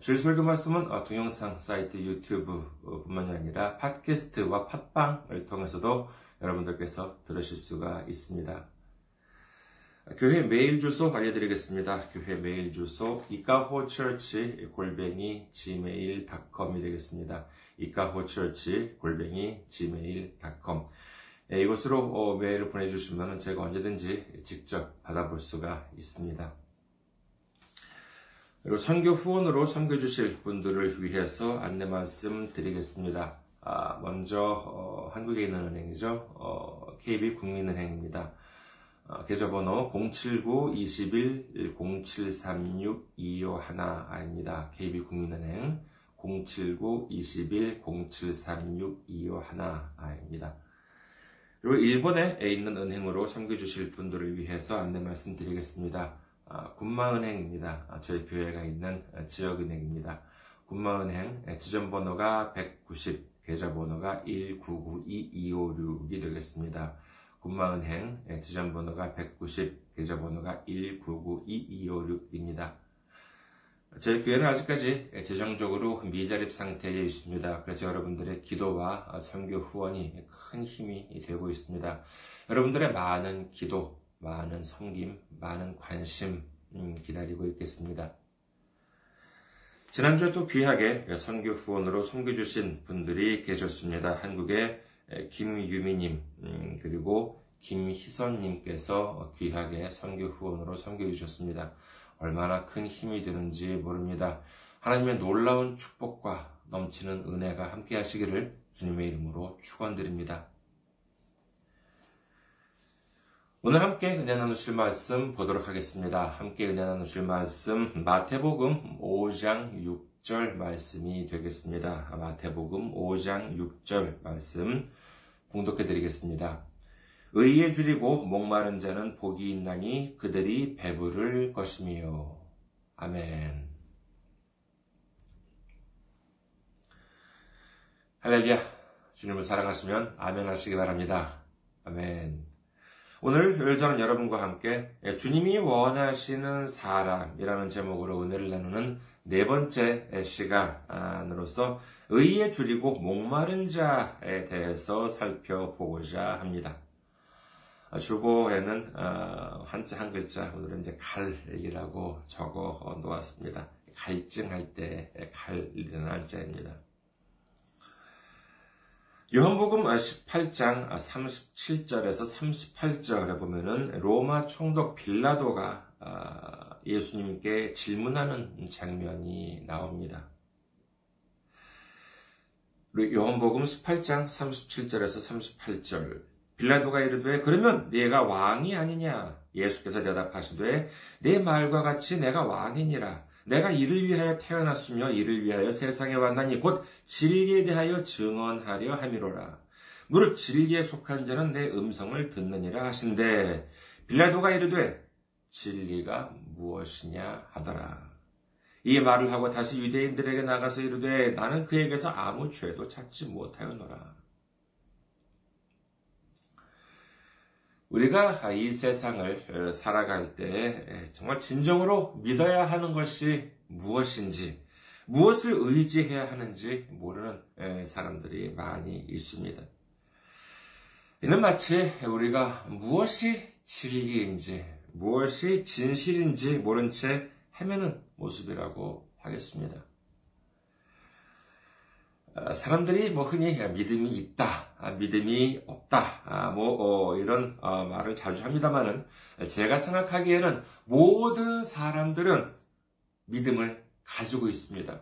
주일 설교 말씀은 동영상 사이트 유튜브뿐만이 아니라 팟캐스트와 팟빵을 통해서도 여러분들께서 들으실 수가 있습니다. 교회 메일 주소 알려드리겠습니다. 교회 메일 주소 이카호처치 골뱅이 gmail.com이 되겠습니다. 이카호처치 골뱅이 gmail.com 이곳으로 메일을 보내주시면 제가 언제든지 직접 받아볼 수가 있습니다. 그리고 선교 후원으로 섬겨 주실 분들을 위해서 안내 말씀 드리겠습니다. 아, 먼저 어, 한국에 있는 은행이죠. 어, KB 국민은행입니다. 어, 계좌번호 079-21-0736-251입니다. KB 국민은행 079-21-0736-251입니다. 그리고 일본에 있는 은행으로 섬겨주실 분들을 위해서 안내 말씀드리겠습니다. 아, 군마은행입니다. 아, 저희 교회가 있는 지역은행입니다. 군마은행 지점번호가 190, 계좌번호가 1992256이 되겠습니다. 군마은행 지점번호가 190, 계좌번호가 1992256입니다. 저희 교회는 아직까지 재정적으로 미자립 상태에 있습니다. 그래서 여러분들의 기도와 선교 후원이 큰 힘이 되고 있습니다. 여러분들의 많은 기도, 많은 섬김, 많은 관심 음, 기다리고 있겠습니다. 지난주에 또 귀하게 선교 후원으로 섬겨주신 분들이 계셨습니다. 한국의 김유미님 음, 그리고 김희선님께서 귀하게 선교 후원으로 섬겨주셨습니다. 얼마나 큰 힘이 되는지 모릅니다. 하나님의 놀라운 축복과 넘치는 은혜가 함께 하시기를 주님의 이름으로 축원드립니다. 오늘 함께 은혜 나누실 말씀 보도록 하겠습니다. 함께 은혜 나누실 말씀 마태복음 5장 6절 말씀이 되겠습니다. 마태복음 5장 6절 말씀 봉독해 드리겠습니다. 의에 줄이고 목마른 자는 복이 있나니 그들이 배부를 것이며 아멘. 할렐루야. 주님을 사랑하시면 아멘 하시기 바랍니다. 아멘. 오늘 저는 여러분과 함께 주님이 원하시는 사람이라는 제목으로 은혜를 나누는 네 번째 시간으로서 의에 줄이고 목마른 자에 대해서 살펴보고자 합니다. 주보에는 한자 한 글자 오늘은 이제 갈이라고 적어 놓았습니다. 갈증할 때 갈이라는 한자입니다. 요한복음 18장 37절에서 38절에 보면은 로마 총독 빌라도가 아, 예수님께 질문하는 장면이 나옵니다. 요한복음 18장 37절에서 38절. 빌라도가 이르되 그러면 네가 왕이 아니냐? 예수께서 대답하시되 내 말과 같이 내가 왕이니라 내가 이를 위하여 태어났으며 이를 위하여 세상에 왔나니 곧 진리에 대하여 증언하려 함이로라. 무릇 진리에 속한 자는 내 음성을 듣느니라 하신대 빌라도가 이르되 진리가 무엇이냐 하더라. 이 말을 하고 다시 유대인들에게 나가서 이르되 나는 그에게서 아무 죄도 찾지 못하였노라. 우리가 이 세상을 살아갈 때 정말 진정으로 믿어야 하는 것이 무엇인지, 무엇을 의지해야 하는지 모르는 사람들이 많이 있습니다. 이는 마치 우리가 무엇이 진리인지, 무엇이 진실인지 모른 채 헤매는 모습이라고 하겠습니다. 어, 사람들이 뭐 흔히 믿음이 있다, 아, 믿음이 없다, 아, 뭐 어, 이런 어, 말을 자주 합니다만은 제가 생각하기에는 모든 사람들은 믿음을 가지고 있습니다.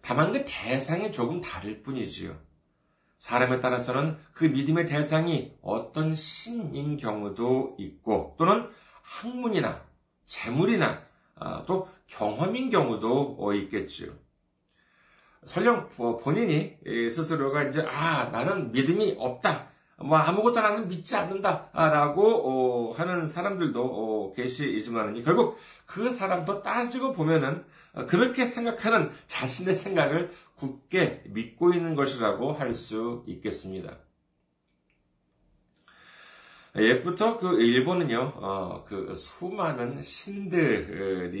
다만 그 대상이 조금 다를 뿐이지요. 사람에 따라서는 그 믿음의 대상이 어떤 신인 경우도 있고 또는 학문이나 재물이나 아, 또 경험인 경우도 어, 있겠지요. 설령 뭐 본인이 스스로가 이제 아 나는 믿음이 없다. 뭐 아무것도 나는 믿지 않는다라고 어, 하는 사람들도 어, 계시지만은 결국 그 사람도 따지고 보면은 그렇게 생각하는 자신의 생각을 굳게 믿고 있는 것이라고 할 수 있겠습니다. 옛부터 그 일본은요, 어, 그 수많은 신들이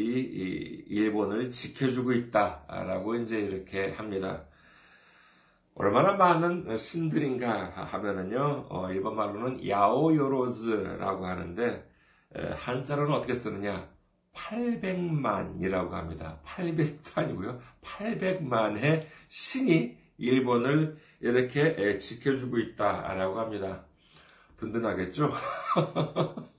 일본을 지켜주고 있다라고 이제 이렇게 합니다. 얼마나 많은 신들인가 하면은요, 어, 일본 말로는 야오요로즈라고 하는데, 한자로는 어떻게 쓰느냐? 800만이라고 합니다. 800도 아니고요. 800만의 신이 일본을 이렇게 지켜주고 있다라고 합니다. 든든하겠죠?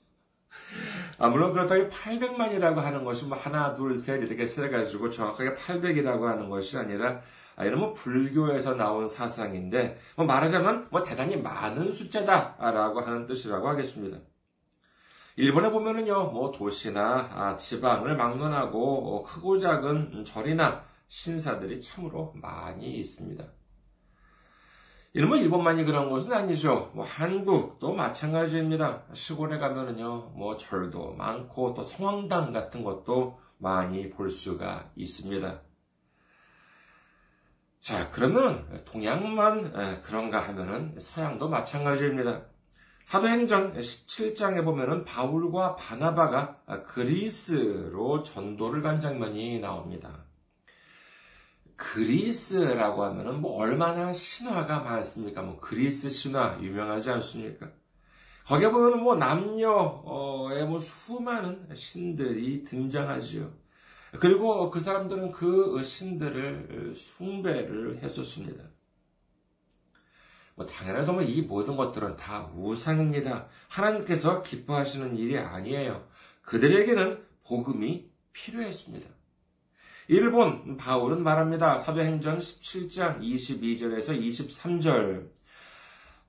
아, 물론 그렇다고 800만이라고 하는 것이 뭐 하나, 둘, 셋 이렇게 세가지고 정확하게 800이라고 하는 것이 아니라 아, 이런 뭐 불교에서 나온 사상인데 뭐 말하자면 뭐 대단히 많은 숫자다라고 하는 뜻이라고 하겠습니다. 일본에 보면은요, 뭐 도시나 아, 지방을 막론하고 어, 크고 작은 절이나 신사들이 참으로 많이 있습니다. 이러면 일본만이 그런 것은 아니죠. 뭐 한국도 마찬가지입니다. 시골에 가면은요, 뭐 절도 많고 또 성황당 같은 것도 많이 볼 수가 있습니다. 자, 그러면 동양만 그런가 하면은 서양도 마찬가지입니다. 사도행전 17장에 보면은 바울과 바나바가 그리스로 전도를 간 장면이 나옵니다. 그리스라고 하면은 뭐 얼마나 신화가 많습니까? 뭐 그리스 신화 유명하지 않습니까? 거기에 보면은 뭐 남녀의 뭐 수많은 신들이 등장하지요. 그리고 그 사람들은 그 신들을 숭배를 했었습니다. 뭐 당연하도 뭐이 모든 것들은 다 우상입니다. 하나님께서 기뻐하시는 일이 아니에요. 그들에게는 복음이 필요했습니다. 일본 바울은 말합니다. 사도행전 17장 22절에서 23절.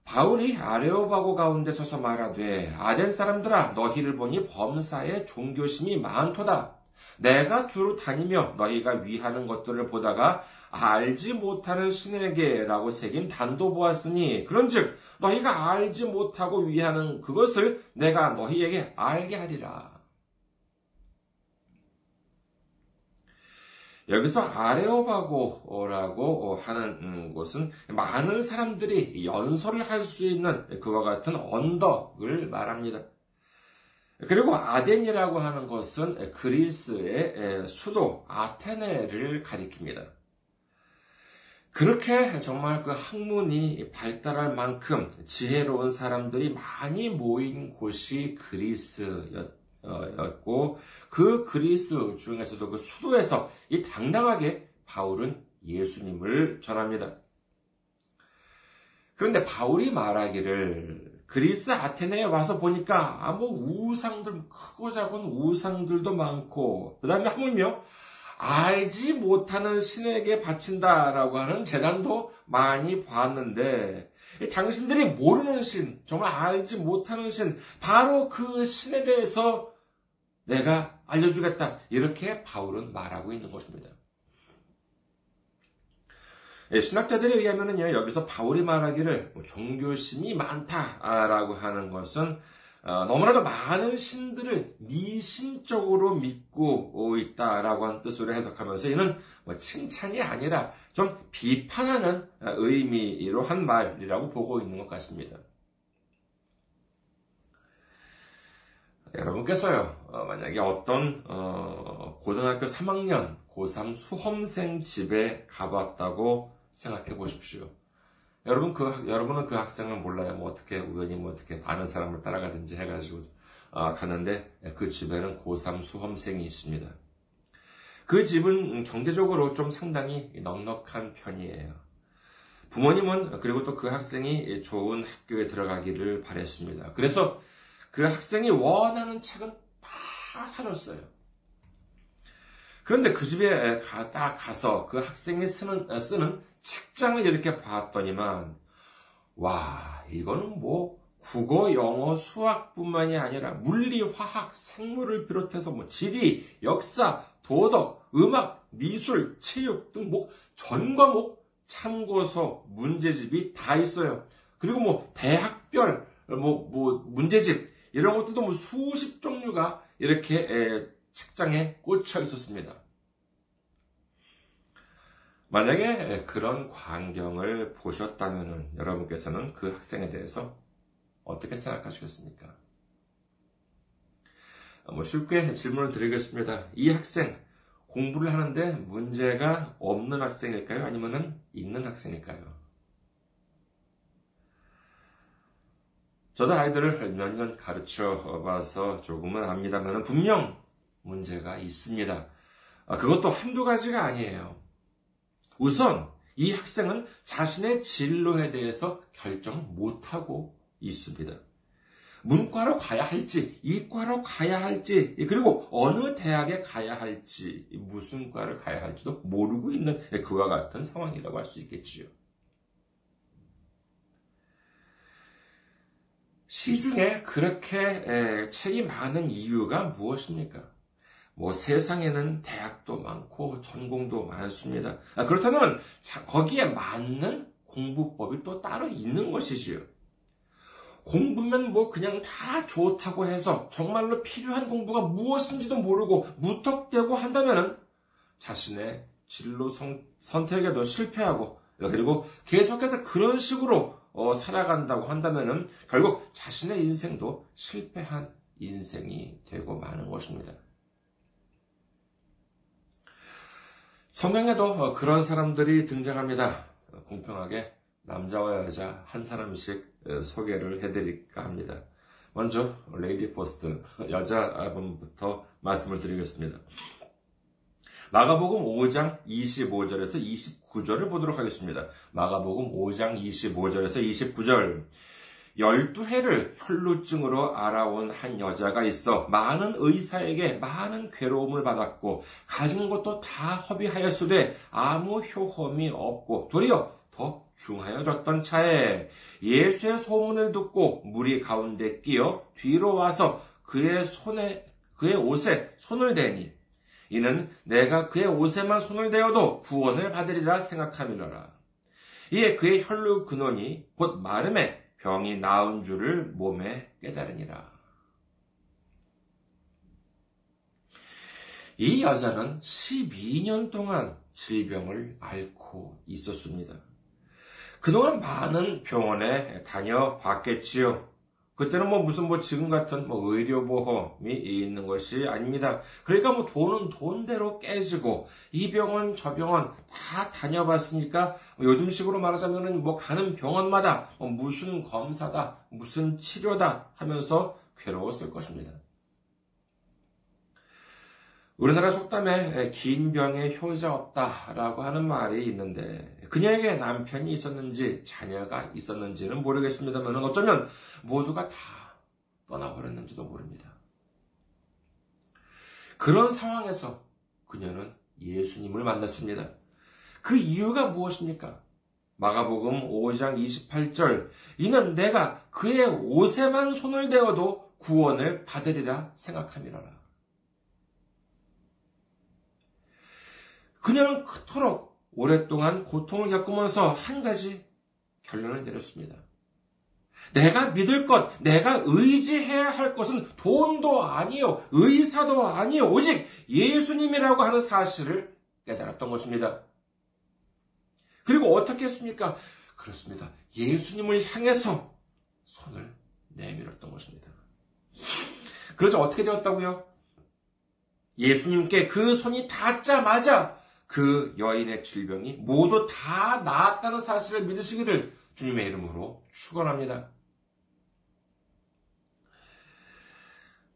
바울이 아레오바고 가운데 서서 말하되 아덴 사람들아 너희를 보니 범사에 종교심이 많도다. 내가 두루 다니며 너희가 위하는 것들을 보다가 알지 못하는 신에게라고 새긴 단도 보았으니 그런즉 너희가 알지 못하고 위하는 그것을 내가 너희에게 알게 하리라. 여기서 아레오바고라고 하는 곳은 많은 사람들이 연설을 할 수 있는 그와 같은 언덕을 말합니다. 그리고 아덴이라고 하는 것은 그리스의 수도 아테네를 가리킵니다. 그렇게 정말 그 학문이 발달할 만큼 지혜로운 사람들이 많이 모인 곳이 그리스였 였고 그 그리스 중에서도 그 수도에서 이 당당하게 바울은 예수님을 전합니다. 그런데 바울이 말하기를 그리스 아테네에 와서 보니까 아뭐 우상들 크고 작은 우상들도 많고 그다음에 하물며 알지 못하는 신에게 바친다라고 하는 재단도 많이 봤는데 당신들이 모르는 신, 정말 알지 못하는 신, 바로 그 신에 대해서 내가 알려주겠다. 이렇게 바울은 말하고 있는 것입니다. 예, 신학자들에 의하면요, 여기서 바울이 말하기를 뭐 종교심이 많다라고 하는 것은 어, 너무나도 많은 신들을 미신적으로 믿고 있다라고 하는 뜻으로 해석하면서 이는 뭐 칭찬이 아니라 좀 비판하는 의미로 한 말이라고 보고 있는 것 같습니다. 여러분께서요, 어, 만약에 어떤 어, 고등학교 3학년 고3 수험생 집에 가봤다고 생각해 보십시오. 여러분 그 여러분은 그 학생을 몰라요. 뭐 어떻게 우연히 뭐 어떻게 아는 사람을 따라가든지 해가지고 어, 갔는데 그 집에는 고3 수험생이 있습니다. 그 집은 경제적으로 좀 상당히 넉넉한 편이에요. 부모님은 그리고 또 그 학생이 좋은 학교에 들어가기를 바랬습니다. 그래서 그 학생이 원하는 책은 다 사줬어요. 그런데 그 집에 딱 가서 그 학생이 쓰는, 쓰는 책장을 이렇게 봤더니만, 와, 이거는 뭐 국어, 영어, 수학뿐만이 아니라 물리, 화학, 생물을 비롯해서 뭐 지리, 역사, 도덕, 음악, 미술, 체육 등 뭐 전 과목 참고서 문제집이 다 있어요. 그리고 뭐 대학별 뭐, 뭐 문제집 이런 것들도 뭐 수십 종류가 이렇게 에, 책장에 꽂혀 있었습니다. 만약에 그런 광경을 보셨다면 여러분께서는 그 학생에 대해서 어떻게 생각하시겠습니까? 뭐 쉽게 질문을 드리겠습니다. 이 학생 공부를 하는데 문제가 없는 학생일까요? 아니면 있는 학생일까요? 저도 아이들을 몇 년 가르쳐 봐서 조금은 압니다만 분명 문제가 있습니다. 아, 그것도 한두 가지가 아니에요. 우선 이 학생은 자신의 진로에 대해서 결정 못하고 있습니다. 문과로 가야 할지, 이과로 가야 할지, 그리고 어느 대학에 가야 할지, 무슨 과를 가야 할지도 모르고 있는 그와 같은 상황이라고 할 수 있겠지요. 시중에 그렇게 책이 많은 이유가 무엇입니까? 뭐 세상에는 대학도 많고 전공도 많습니다. 아, 그렇다면 거기에 맞는 공부법이 또 따로 있는 것이지요. 공부면 뭐 그냥 다 좋다고 해서 정말로 필요한 공부가 무엇인지도 모르고 무턱대고 한다면 자신의 진로 선택에도 실패하고 그리고 계속해서 그런 식으로 어, 살아간다고 한다면 결국 자신의 인생도 실패한 인생이 되고 마는 것입니다. 성경에도 어, 그런 사람들이 등장합니다. 공평하게 남자와 여자 한 사람씩 어, 소개를 해드릴까 합니다. 먼저 lady first 여자분부터 말씀을 드리겠습니다. 마가복음 5장 25절에서 29절을 보도록 하겠습니다. 마가복음 5장 25절에서 29절. 열두 해를 혈루증으로 알아온 한 여자가 있어 많은 의사에게 많은 괴로움을 받았고 가진 것도 다 허비하였으되 아무 효험이 없고 도리어 더 중하여졌던 차에 예수의 소문을 듣고 무리 가운데 끼어 뒤로 와서 그의 손에 그의 옷에 손을 대니 이는 내가 그의 옷에만 손을 대어도 구원을 받으리라 생각함이로라. 이에 그의 혈루 근원이 곧 마름에 병이 나은 줄을 몸에 깨달으니라. 이 여자는 12년 동안 질병을 앓고 있었습니다. 그동안 많은 병원에 다녀봤겠지요. 그때는 뭐 무슨 뭐 지금 같은 뭐 의료보험이 있는 것이 아닙니다. 그러니까 뭐 돈은 돈대로 깨지고 이 병원 저 병원 다 다녀봤으니까 뭐 요즘식으로 말하자면은 뭐 가는 병원마다 뭐 무슨 검사다 무슨 치료다 하면서 괴로웠을 것입니다. 우리나라 속담에 긴 병에 효자 없다라고 하는 말이 있는데 그녀에게 남편이 있었는지 자녀가 있었는지는 모르겠습니다만 어쩌면 모두가 다 떠나버렸는지도 모릅니다. 그런 상황에서 그녀는 예수님을 만났습니다. 그 이유가 무엇입니까? 마가복음 5장 28절 이는 내가 그의 옷에만 손을 대어도 구원을 받으리라 생각함이라. 그녀는 그토록 오랫동안 고통을 겪으면서 한 가지 결론을 내렸습니다. 내가 믿을 것, 내가 의지해야 할 것은 돈도 아니요, 의사도 아니요, 오직 예수님이라고 하는 사실을 깨달았던 것입니다. 그리고 어떻게 했습니까? 그렇습니다. 예수님을 향해서 손을 내밀었던 것입니다. 그러자 어떻게 되었다고요? 예수님께 그 손이 닿자마자 그 여인의 질병이 모두 다 나았다는 사실을 믿으시기를 주님의 이름으로 축원합니다.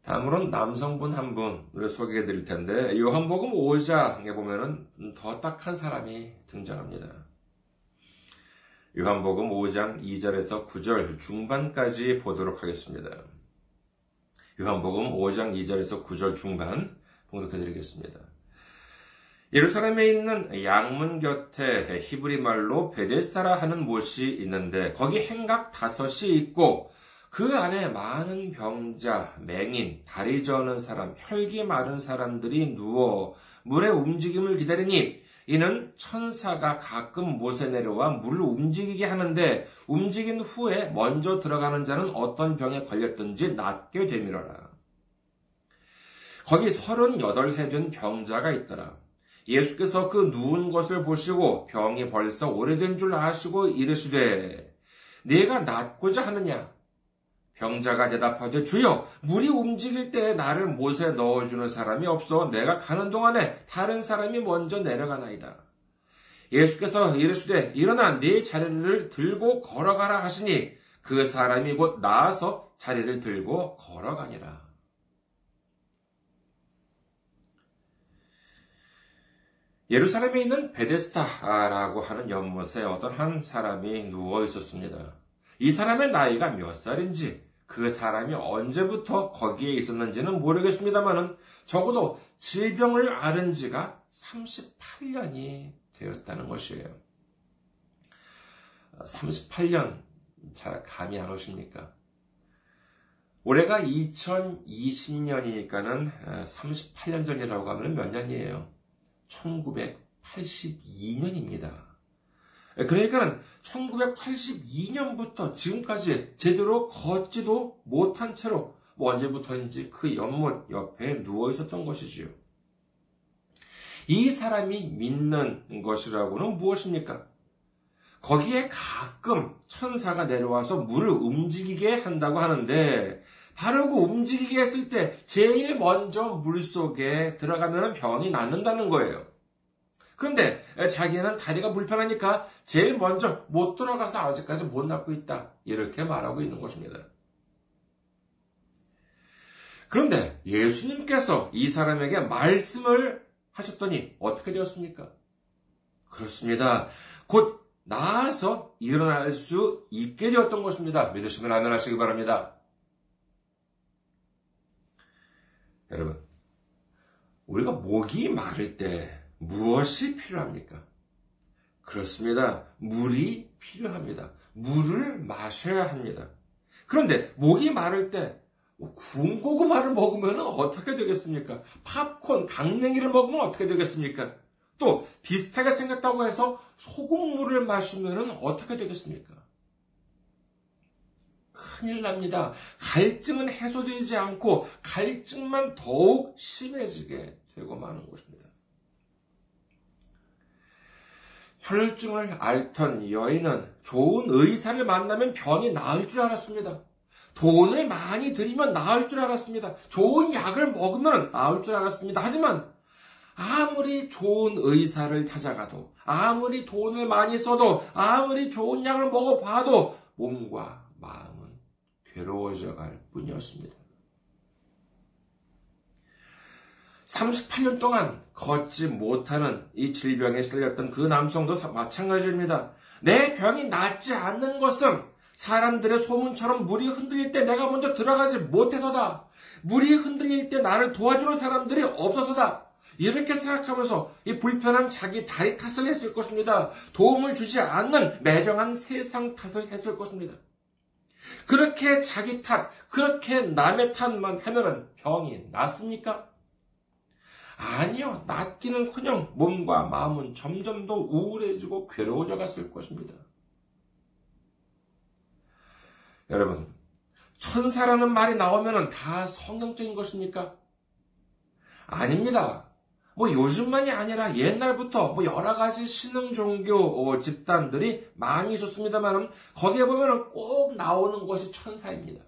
다음으로는 남성분 한 분을 소개해 드릴 텐데 요한복음 5장에 보면은 더 딱한 사람이 등장합니다. 요한복음 5장 2절에서 9절 중반까지 보도록 하겠습니다. 요한복음 5장 2절에서 9절 중반 봉독해 드리겠습니다. 예루살렘에 있는 양문 곁에 히브리 말로 베데스타라 하는 못이 있는데 거기 행각 다섯이 있고 그 안에 많은 병자, 맹인, 다리 저는 사람, 혈기 마른 사람들이 누워 물의 움직임을 기다리니 이는 천사가 가끔 못에 내려와 물을 움직이게 하는데 움직인 후에 먼저 들어가는 자는 어떤 병에 걸렸든지 낫게 되밀어라. 거기 서른여덟 해된 병자가 있더라. 예수께서 그 누운 것을 보시고 병이 벌써 오래된 줄 아시고 이르시되 네가 낫고자 하느냐? 병자가 대답하되 주여 물이 움직일 때 나를 못에 넣어주는 사람이 없어 내가 가는 동안에 다른 사람이 먼저 내려가나이다. 예수께서 이르시되 일어나 네 자리를 들고 걸어가라 하시니 그 사람이 곧 나아서 자리를 들고 걸어가니라. 예루살렘에 있는 베데스타라고 하는 연못에 어떤 한 사람이 누워 있었습니다. 이 사람의 나이가 몇 살인지 그 사람이 언제부터 거기에 있었는지는 모르겠습니다만은 적어도 질병을 앓은 지가 38년이 되었다는 것이에요. 38년 잘 감이 안 오십니까? 올해가 2020년이니까는 38년 전이라고 하면 몇 년이에요? 1982년입니다. 그러니까는 1982년부터 지금까지 제대로 걷지도 못한 채로 뭐 언제부터인지 그 연못 옆에 누워 있었던 것이지요. 이 사람이 믿는 것이라고는 무엇입니까? 거기에 가끔 천사가 내려와서 물을 움직이게 한다고 하는데 그 움직이게 했을 때 제일 먼저 물 속에 들어가면 병이 낫는다는 거예요. 그런데 자기는 다리가 불편하니까 제일 먼저 못 들어가서 아직까지 못 낫고 있다. 이렇게 말하고 있는 것입니다. 그런데 예수님께서 이 사람에게 말씀을 하셨더니 어떻게 되었습니까? 그렇습니다. 곧 나아서 일어날 수 있게 되었던 것입니다. 믿으시면 아멘 하시기 바랍니다. 여러분, 우리가 목이 마를 때 무엇이 필요합니까? 그렇습니다. 물이 필요합니다. 물을 마셔야 합니다. 그런데 목이 마를 때 구운 고구마를 먹으면 어떻게 되겠습니까? 팝콘, 강냉이를 먹으면 어떻게 되겠습니까? 또 비슷하게 생겼다고 해서 소금물을 마시면 어떻게 되겠습니까? 큰일 납니다. 갈증은 해소되지 않고 갈증만 더욱 심해지게 되고 마는 것입니다. 혈증을 앓던 여인은 좋은 의사를 만나면 병이 나을 줄 알았습니다. 돈을 많이 들이면 나을 줄 알았습니다. 좋은 약을 먹으면 나을 줄 알았습니다. 하지만 아무리 좋은 의사를 찾아가도, 아무리 돈을 많이 써도, 아무리 좋은 약을 먹어봐도 몸과 마음은 괴로워져 갈 뿐이었습니다. 38년 동안 걷지 못하는 이 질병에 실렸던 그 남성도 마찬가지입니다. 내 병이 낫지 않는 것은 사람들의 소문처럼 물이 흔들릴 때 내가 먼저 들어가지 못해서다. 물이 흔들릴 때 나를 도와주는 사람들이 없어서다. 이렇게 생각하면서 이 불편한 자기 다리 탓을 했을 것입니다. 도움을 주지 않는 매정한 세상 탓을 했을 것입니다. 그렇게 자기 탓, 그렇게 남의 탓만 하면은 병이 낫습니까? 아니요. 낫기는 커녕 몸과 마음은 점점 더 우울해지고 괴로워져 갔을 것입니다. 여러분, 천사라는 말이 나오면 다 성경적인 것입니까? 아닙니다. 뭐 요즘만이 아니라 옛날부터 뭐 여러 가지 신흥 종교 어, 집단들이 많이 있었습니다만 거기에 보면 꼭 나오는 것이 천사입니다.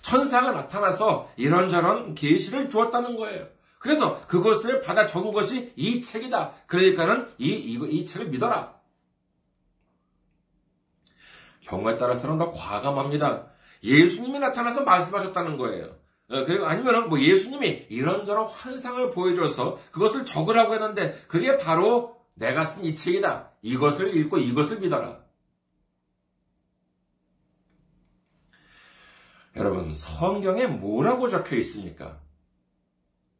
천사가 나타나서 이런저런 계시를 주었다는 거예요. 그래서 그것을 받아 적은 것이 이 책이다. 그러니까는 이, 이, 이 책을 믿어라. 경우에 따라서는 더 과감합니다. 예수님이 나타나서 말씀하셨다는 거예요. 어, 그리고 아니면은 뭐 예수님이 이런저런 환상을 보여줘서 그것을 적으라고 했는데 그게 바로 내가 쓴 이 책이다. 이것을 읽고 이것을 믿어라. 여러분, 성경에 뭐라고 적혀 있습니까?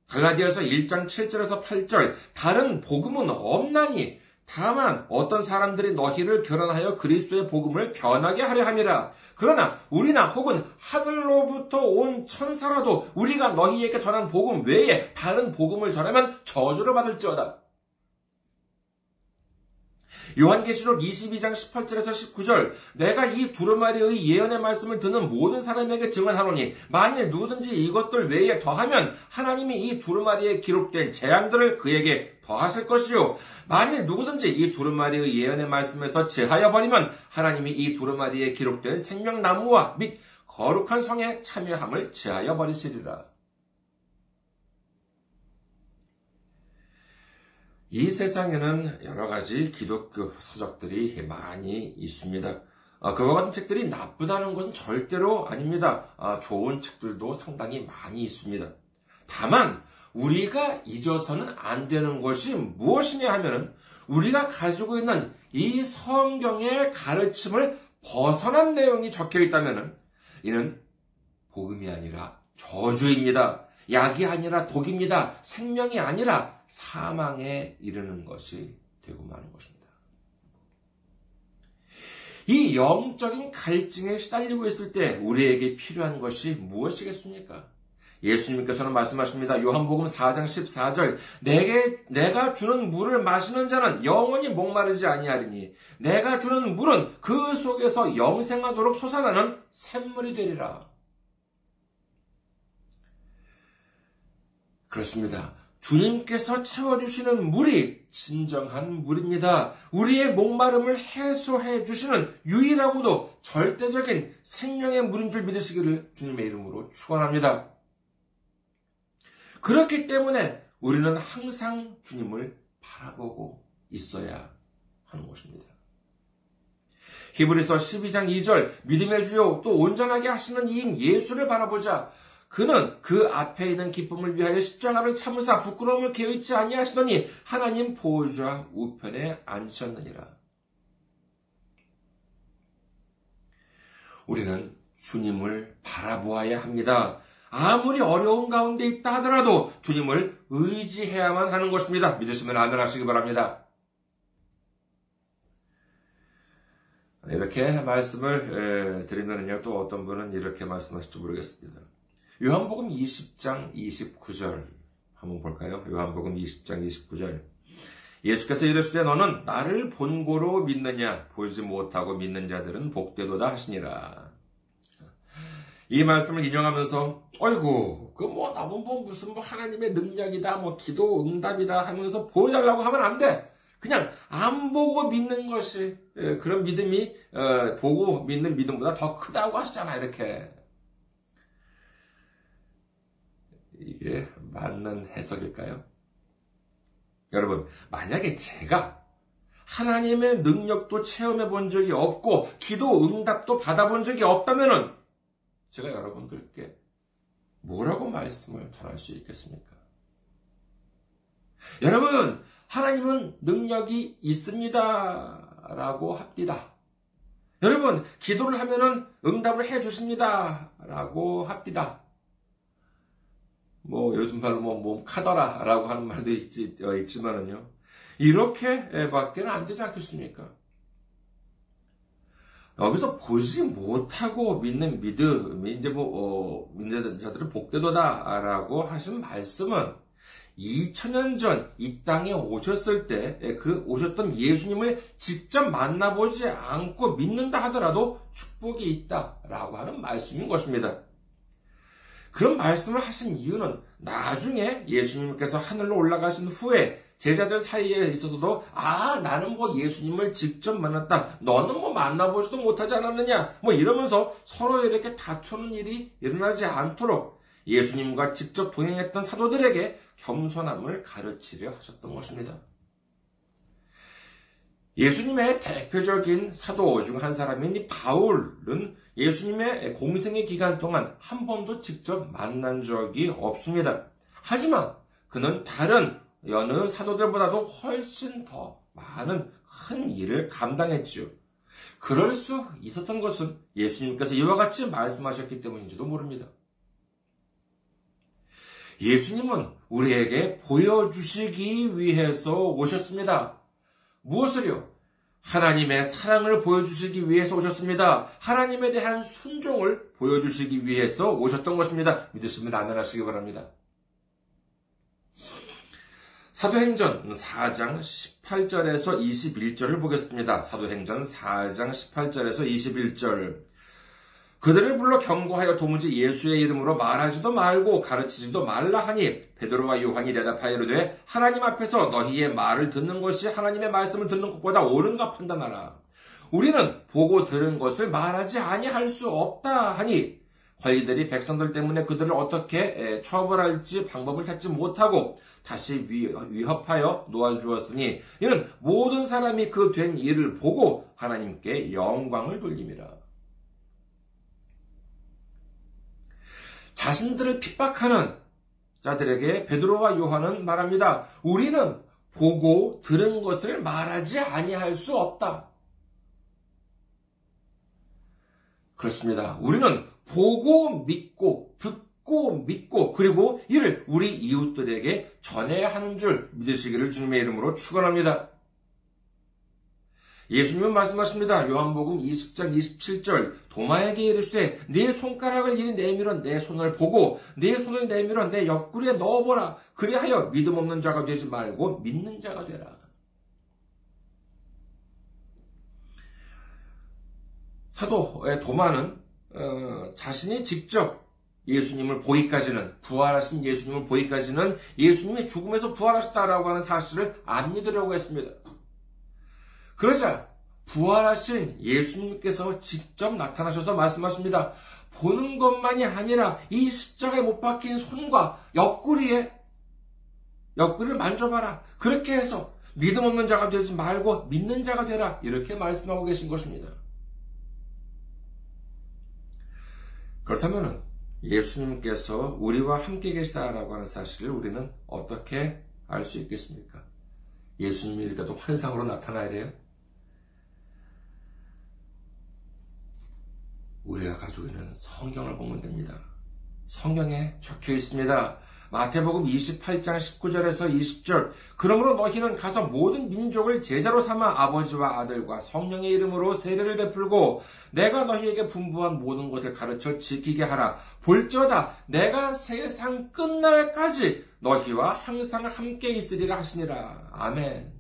갈라디아서 1장 7절에서 8절, 다른 복음은 없나니 다만 어떤 사람들이 너희를 결혼하여 그리스도의 복음을 변하게 하려 함이라. 그러나 우리나 혹은 하늘로부터 온 천사라도 우리가 너희에게 전한 복음 외에 다른 복음을 전하면 저주를 받을지어다. 요한계시록 22장 18절에서 19절 내가 이 두루마리의 예언의 말씀을 듣는 모든 사람에게 증언하노니 만일 누구든지 이것들 외에 더하면 하나님이 이 두루마리에 기록된 재앙들을 그에게 더하실 것이요 만일 누구든지 이 두루마리의 예언의 말씀에서 제하여 버리면 하나님이 이 두루마리에 기록된 생명나무와 및 거룩한 성에 참여함을 제하여 버리시리라. 이 세상에는 여러 가지 기독교 서적들이 많이 있습니다. 아, 그와 같은 책들이 나쁘다는 것은 절대로 아닙니다. 아, 좋은 책들도 상당히 많이 있습니다. 다만 우리가 잊어서는 안 되는 것이 무엇이냐 하면은 우리가 가지고 있는 이 성경의 가르침을 벗어난 내용이 적혀 있다면은 이는 복음이 아니라 저주입니다. 약이 아니라 독입니다. 생명이 아니라 사망에 이르는 것이 되고 마는 것입니다. 이 영적인 갈증에 시달리고 있을 때 우리에게 필요한 것이 무엇이겠습니까? 예수님께서는 말씀하십니다. 요한복음 4장 14절 내게 내가 주는 물을 마시는 자는 영원히 목마르지 아니하리니 내가 주는 물은 그 속에서 영생하도록 솟아나는 샘물이 되리라. 그렇습니다. 주님께서 채워주시는 물이 진정한 물입니다. 우리의 목마름을 해소해 주시는 유일하고도 절대적인 생명의 물인 줄 믿으시기를 주님의 이름으로 축원합니다. 그렇기 때문에 우리는 항상 주님을 바라보고 있어야 하는 것입니다. 히브리서 12장 2절 믿음의 주요 또 온전하게 하시는 이인 예수를 바라보자 그는 그 앞에 있는 기쁨을 위하여 십자가를 참으사 부끄러움을 개의치 아니하시더니 하나님 보호자 우편에 앉으셨느니라. 우리는 주님을 바라보아야 합니다. 아무리 어려운 가운데 있다 하더라도 주님을 의지해야만 하는 것입니다. 믿으시면 아멘 하시기 바랍니다. 이렇게 말씀을 드리면요, 또 어떤 분은 이렇게 말씀하실지 모르겠습니다. 요한복음 20장 29절 한번 볼까요? 요한복음 20장 29절. 예수께서 이르시되 너는 나를 본고로 믿느냐 보지 못하고 믿는 자들은 복되도다 하시니라. 이 말씀을 인용하면서 어이구 그 뭐 나무 뭐 무슨 뭐 하나님의 능력이다 뭐 기도 응답이다 하면서 보여달라고 하면 안 돼. 그냥 안 보고 믿는 것이 예, 그런 믿음이 어, 보고 믿는 믿음보다 더 크다고 하시잖아 이렇게. 이게 맞는 해석일까요? 여러분, 만약에 제가 하나님의 능력도 체험해 본 적이 없고, 기도 응답도 받아본 적이 없다면은, 제가 여러분들께 뭐라고 말씀을 전할 수 있겠습니까? 여러분, 하나님은 능력이 있습니다. 라고 합니다. 여러분, 기도를 하면은 응답을 해 주십니다. 라고 합니다. 뭐 요즘 말로 뭐 몸 카더라라고 하는 말도 있지, 어, 있지만은요. 이렇게밖에는 안 되지 않겠습니까? 여기서 보지 못하고 믿는 믿음이 이제 뭐 어, 믿는 자들은 복되도다라고 하신 말씀은 2000년 전 이 땅에 오셨을 때 그 오셨던 예수님을 직접 만나보지 않고 믿는다 하더라도 축복이 있다라고 하는 말씀인 것입니다. 그런 말씀을 하신 이유는 나중에 예수님께서 하늘로 올라가신 후에 제자들 사이에 있어서도 아 나는 뭐 예수님을 직접 만났다 너는 뭐 만나보지도 못하지 않았느냐 뭐 이러면서 서로 이렇게 다투는 일이 일어나지 않도록 예수님과 직접 동행했던 사도들에게 겸손함을 가르치려 하셨던 것입니다. 예수님의 대표적인 사도 중 한 사람인 이 바울은 예수님의 공생의 기간 동안 한 번도 직접 만난 적이 없습니다. 하지만 그는 다른 여느 사도들보다도 훨씬 더 많은 큰 일을 감당했지요. 그럴 수 있었던 것은 예수님께서 이와 같이 말씀하셨기 때문인지도 모릅니다. 예수님은 우리에게 보여주시기 위해서 오셨습니다. 무엇을요? 하나님의 사랑을 보여주시기 위해서 오셨습니다. 하나님에 대한 순종을 보여주시기 위해서 오셨던 것입니다. 믿으시면 아멘하시기 바랍니다. 사도행전 4장 18절에서 21절을 보겠습니다. 사도행전 4장 18절에서 21절. 그들을 불러 경고하여 도무지 예수의 이름으로 말하지도 말고 가르치지도 말라 하니 베드로와 요한이 대답하여 이르되 하나님 앞에서 너희의 말을 듣는 것이 하나님의 말씀을 듣는 것보다 옳은가 판단하라. 우리는 보고 들은 것을 말하지 아니할 수 없다 하니 관리들이 백성들 때문에 그들을 어떻게 처벌할지 방법을 찾지 못하고 다시 위협하여 놓아주었으니 이는 모든 사람이 그 된 일을 보고 하나님께 영광을 돌림이라. 자신들을 핍박하는 자들에게 베드로와 요한은 말합니다. 우리는 보고 들은 것을 말하지 아니할 수 없다. 그렇습니다. 우리는 보고 믿고 듣고 믿고 그리고 이를 우리 이웃들에게 전해야 하는 줄 믿으시기를 주님의 이름으로 축원합니다. 예수님은 말씀하십니다. 요한복음 20장 27절 도마에게 이르시되 네 손가락을 이리 내밀어 내 손을 보고 네 손을 내밀어 내 옆구리에 넣어보라. 그리하여 믿음 없는 자가 되지 말고 믿는 자가 되라. 사도의 도마는 어, 자신이 직접 예수님을 보기까지는 부활하신 예수님을 보기까지는 예수님이 죽음에서 부활하셨다라고 하는 사실을 안 믿으려고 했습니다. 그러자 부활하신 예수님께서 직접 나타나셔서 말씀하십니다. 보는 것만이 아니라 이 십자가에 못 박힌 손과 옆구리에 옆구리를 만져봐라. 그렇게 해서 믿음 없는 자가 되지 말고 믿는 자가 되라. 이렇게 말씀하고 계신 것입니다. 그렇다면 예수님께서 우리와 함께 계시다라고 하는 사실을 우리는 어떻게 알 수 있겠습니까? 예수님이 이렇게도 환상으로 나타나야 돼요? 우리가 가지고 있는 성경을 보면 됩니다. 성경에 적혀 있습니다. 마태복음 28장 19절에서 20절. 그러므로 너희는 가서 모든 민족을 제자로 삼아 아버지와 아들과 성령의 이름으로 세례를 베풀고 내가 너희에게 분부한 모든 것을 가르쳐 지키게 하라. 볼지어다 내가 세상 끝날까지 너희와 항상 함께 있으리라 하시니라. 아멘.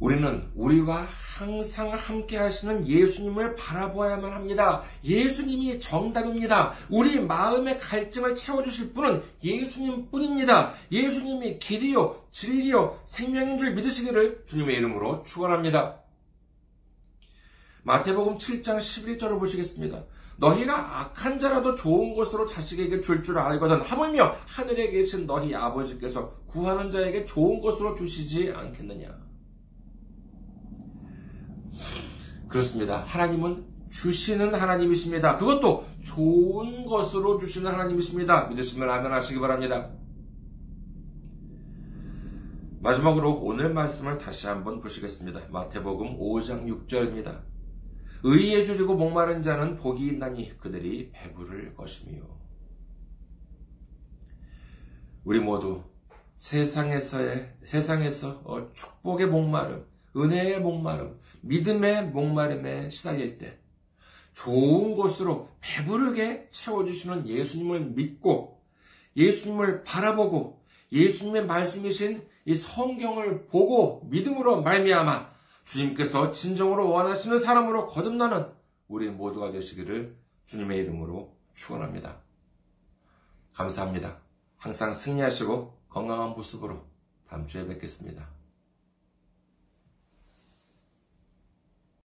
우리는 우리와 항상 함께 하시는 예수님을 바라보아야만 합니다. 예수님이 정답입니다. 우리 마음의 갈증을 채워주실 분은 예수님 뿐입니다. 예수님이 길이요, 진리요, 생명인 줄 믿으시기를 주님의 이름으로 축원합니다. 마태복음 7장 11절을 보시겠습니다. 너희가 악한 자라도 좋은 것으로 자식에게 줄줄 줄 알거든 하물며 하늘에 계신 너희 아버지께서 구하는 자에게 좋은 것으로 주시지 않겠느냐. 그렇습니다. 하나님은 주시는 하나님이십니다. 그것도 좋은 것으로 주시는 하나님이십니다. 믿으시면 아멘 하시기 바랍니다. 마지막으로 오늘 말씀을 다시 한번 보시겠습니다. 마태복음 5장 6절입니다. 의에 줄이고 목마른 자는 복이 있나니 그들이 배부를 것이며 우리 모두 세상에서의 세상에서 어, 축복의 목마름, 은혜의 목마름, 믿음의 목마름에 시달릴 때 좋은 것으로 배부르게 채워주시는 예수님을 믿고 예수님을 바라보고 예수님의 말씀이신 이 성경을 보고 믿음으로 말미암아 주님께서 진정으로 원하시는 사람으로 거듭나는 우리 모두가 되시기를 주님의 이름으로 축원합니다. 감사합니다. 항상 승리하시고 건강한 모습으로 다음 주에 뵙겠습니다.